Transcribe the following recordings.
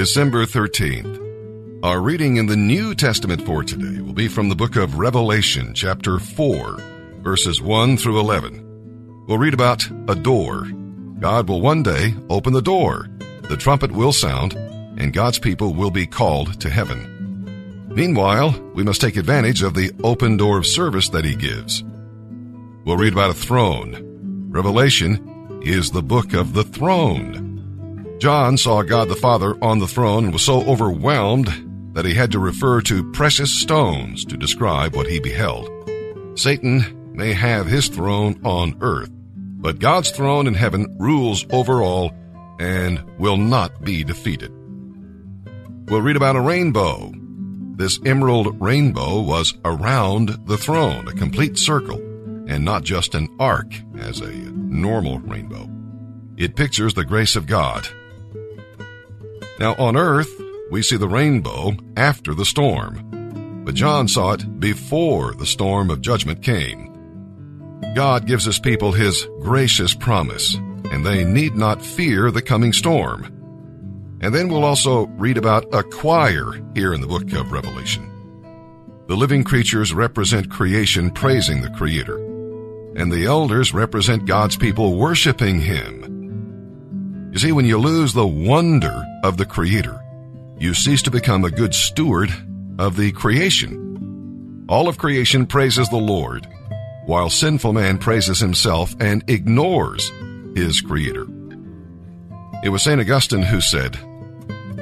December 13th. Our reading in the New Testament for today will be from the book of Revelation, chapter 4, verses 1 through 11. We'll read about a door. God will one day open the door, the trumpet will sound, and God's people will be called to heaven. Meanwhile, we must take advantage of the open door of service that He gives. We'll read about a throne. Revelation is the book of the throne. John saw God the Father on the throne and was so overwhelmed that he had to refer to precious stones to describe what he beheld. Satan may have his throne on earth, but God's throne in heaven rules over all and will not be defeated. We'll read about a rainbow. This emerald rainbow was around the throne, a complete circle, and not just an arc as a normal rainbow. It pictures the grace of God now, on earth, we see the rainbow after the storm, but John saw it before the storm of judgment came. God gives his people his gracious promise, and they need not fear the coming storm. And then we'll also read about a choir here in the book of Revelation. The living creatures represent creation praising the Creator, and the elders represent God's people worshiping Him you see, when you lose the wonder of the Creator, you cease to become a good steward of the creation. All of creation praises the Lord, while sinful man praises himself and ignores his Creator. It was St. Augustine who said,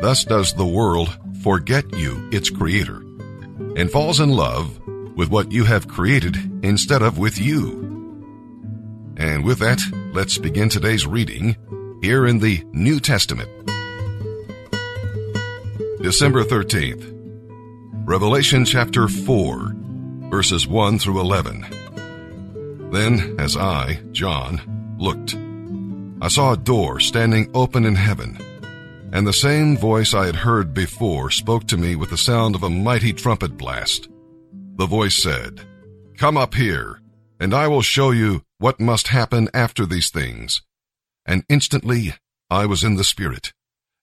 Thus does the world forget you, its Creator, and falls in love with what you have created instead of with you. And with that, let's begin today's reading here in the New Testament. December 13th, Revelation chapter 4, verses 1 through 11. Then, as I, John, looked, I saw a door standing open in heaven, and the same voice I had heard before spoke to me with the sound of a mighty trumpet blast. The voice said, Come up here, and I will show you what must happen after these things. And instantly I was in the Spirit,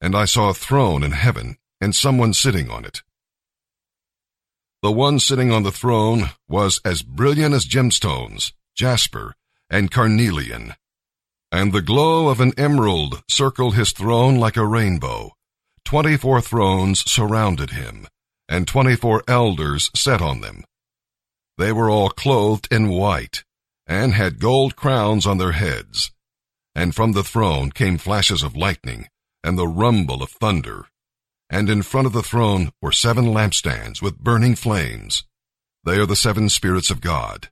and I saw a throne in heaven, and someone sitting on it. The one sitting on the throne was as brilliant as gemstones, jasper, and carnelian, and the glow of an emerald circled his throne like a rainbow. Twenty-four thrones surrounded him, and twenty-four elders sat on them. They were all clothed in white, and had gold crowns on their heads and from the throne came flashes of lightning and the rumble of thunder. And in front of the throne were seven lampstands with burning flames. They are the seven spirits of God.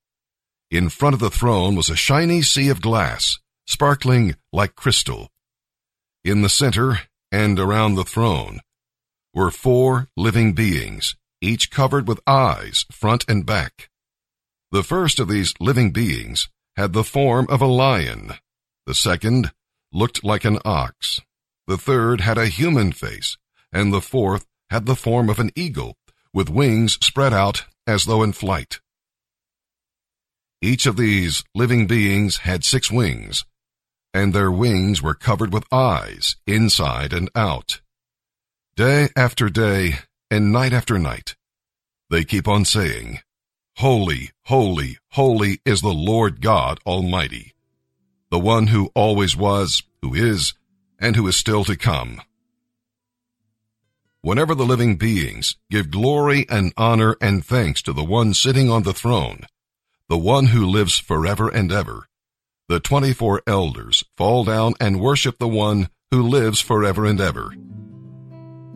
In front of the throne was a shiny sea of glass, sparkling like crystal. In the center and around the throne were four living beings, each covered with eyes, front and back. The first of these living beings had the form of a lion, the second looked like an ox. The third had a human face, and the fourth had the form of an eagle, with wings spread out as though in flight. Each of these living beings had six wings, and their wings were covered with eyes, inside and out. Day after day, and night after night, they keep on saying, Holy, holy, holy is the Lord God Almighty the one who always was, who is, and who is still to come. Whenever the living beings give glory and honor and thanks to the one sitting on the throne, the one who lives forever and ever, the twenty-four elders fall down and worship the one who lives forever and ever.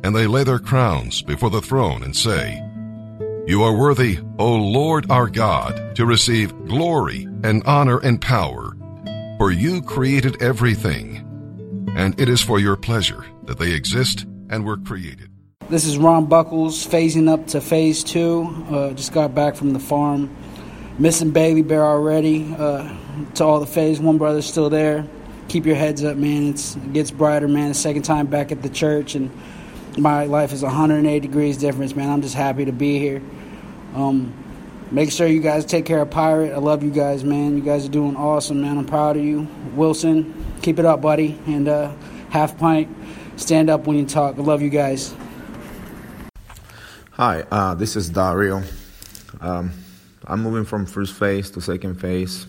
And they lay their crowns before the throne and say, You are worthy, O Lord our God, to receive glory and honor and power, for you created everything, and it is for your pleasure that they exist and were created. This is Ron Buckles, phasing up to phase two. Uh, just got back from the farm. Missing Bailey Bear already. Uh, to all the phase one brothers still there. Keep your heads up, man. It's, it gets brighter, man. The second time back at the church, and my life is 180 degrees difference, man. I'm just happy to be here. Um, Make sure you guys take care of Pirate. I love you guys, man. You guys are doing awesome, man. I'm proud of you. Wilson, keep it up, buddy. And uh, Half Pint, Stand up when you talk. I love you guys. Hi, uh, this is Dario. Um, I'm moving from first phase to second phase.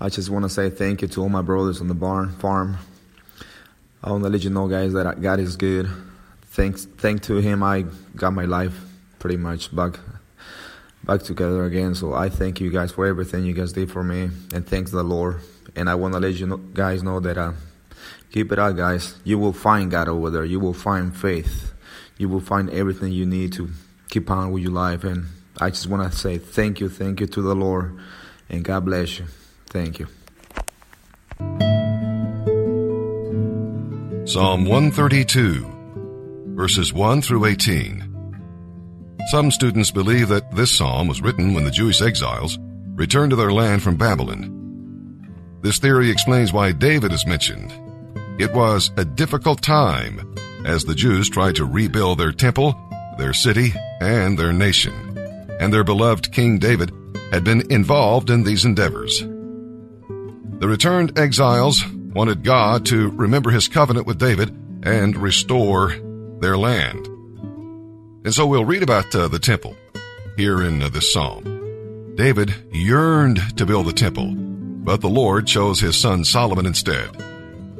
I just want to say thank you to all my brothers on the barn farm. I want to let you know, guys, that God is good. Thanks, thank to Him, I got my life pretty much back, back together again. So I thank you guys for everything you guys did for me, and thanks the Lord. And I want to let you know, guys know that uh, keep it up, guys. You will find God over there. You will find faith. You will find everything you need to keep on with your life. And I just want to say thank you, thank you to the Lord, and God bless you. Thank you. Psalm 132, verses 1 through 18. Some students believe that this psalm was written when the Jewish exiles returned to their land from Babylon. This theory explains why David is mentioned. It was a difficult time as the Jews tried to rebuild their temple, their city, and their nation, and their beloved King David had been involved in these endeavors. The returned exiles wanted God to remember his covenant with David and restore their land. And so we'll read about uh, the temple here in uh, this psalm. David yearned to build the temple, but the Lord chose his son Solomon instead.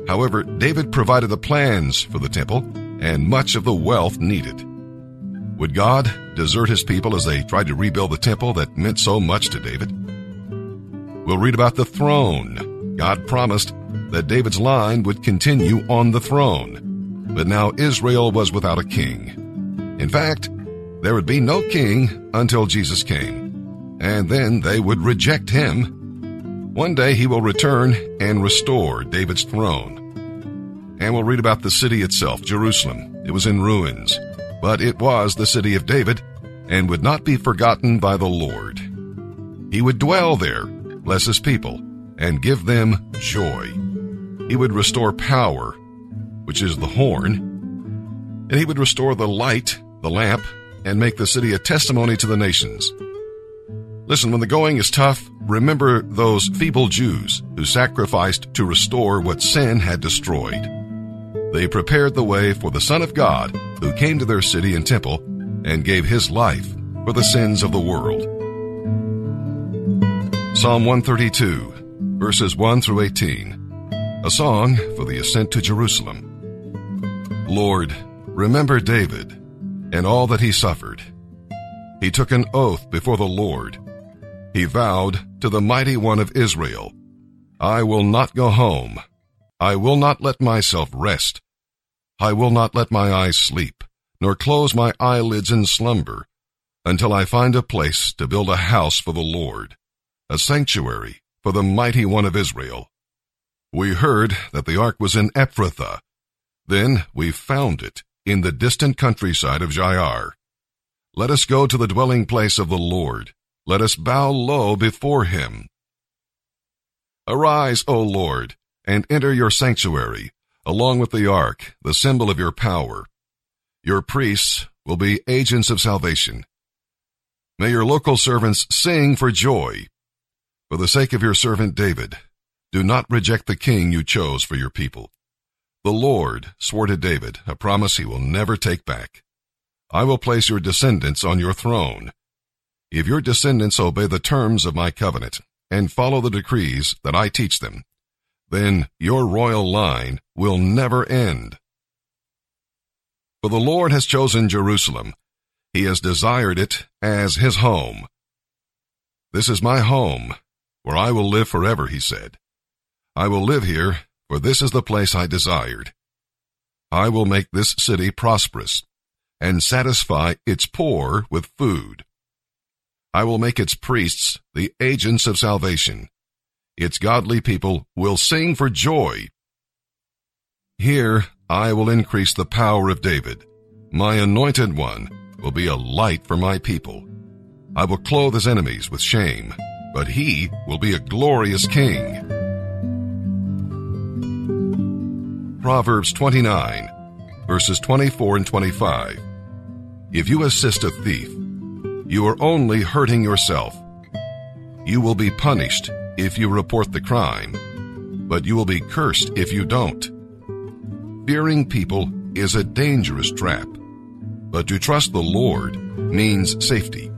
However, David provided the plans for the temple and much of the wealth needed. Would God desert his people as they tried to rebuild the temple that meant so much to David? We'll read about the throne. God promised that David's line would continue on the throne, but now Israel was without a king. In fact, there would be no king until Jesus came, and then they would reject him. One day he will return and restore David's throne. And we'll read about the city itself, Jerusalem. It was in ruins, but it was the city of David and would not be forgotten by the Lord. He would dwell there, bless his people, and give them joy. He would restore power, which is the horn, and he would restore the light, the lamp, and make the city a testimony to the nations. Listen, when the going is tough, remember those feeble Jews who sacrificed to restore what sin had destroyed. They prepared the way for the Son of God who came to their city and temple and gave his life for the sins of the world. Psalm 132, verses 1 through 18. A song for the ascent to Jerusalem. Lord, remember David and all that he suffered. He took an oath before the Lord. He vowed to the mighty one of Israel, I will not go home. I will not let myself rest. I will not let my eyes sleep, nor close my eyelids in slumber, until I find a place to build a house for the Lord, a sanctuary for the mighty one of Israel. We heard that the ark was in Ephrathah. Then we found it in the distant countryside of Jaar. Let us go to the dwelling place of the Lord. Let us bow low before him. Arise, O Lord, and enter your sanctuary, along with the ark, the symbol of your power. Your priests will be agents of salvation. May your local servants sing for joy. For the sake of your servant David, do not reject the king you chose for your people. The Lord swore to David a promise he will never take back. I will place your descendants on your throne. If your descendants obey the terms of my covenant and follow the decrees that I teach them, then your royal line will never end. For the Lord has chosen Jerusalem. He has desired it as his home. This is my home, where I will live forever, he said. I will live here, for this is the place I desired. I will make this city prosperous, and satisfy its poor with food. I will make its priests the agents of salvation its godly people will sing for joy. Here I will increase the power of David. My anointed one will be a light for my people. I will clothe his enemies with shame, but he will be a glorious king. Proverbs 29, verses 24 and 25. If you assist a thief, you are only hurting yourself. You will be punished if you report the crime, but you will be cursed if you don't. fearing people is a dangerous trap. But to trust the Lord means safety.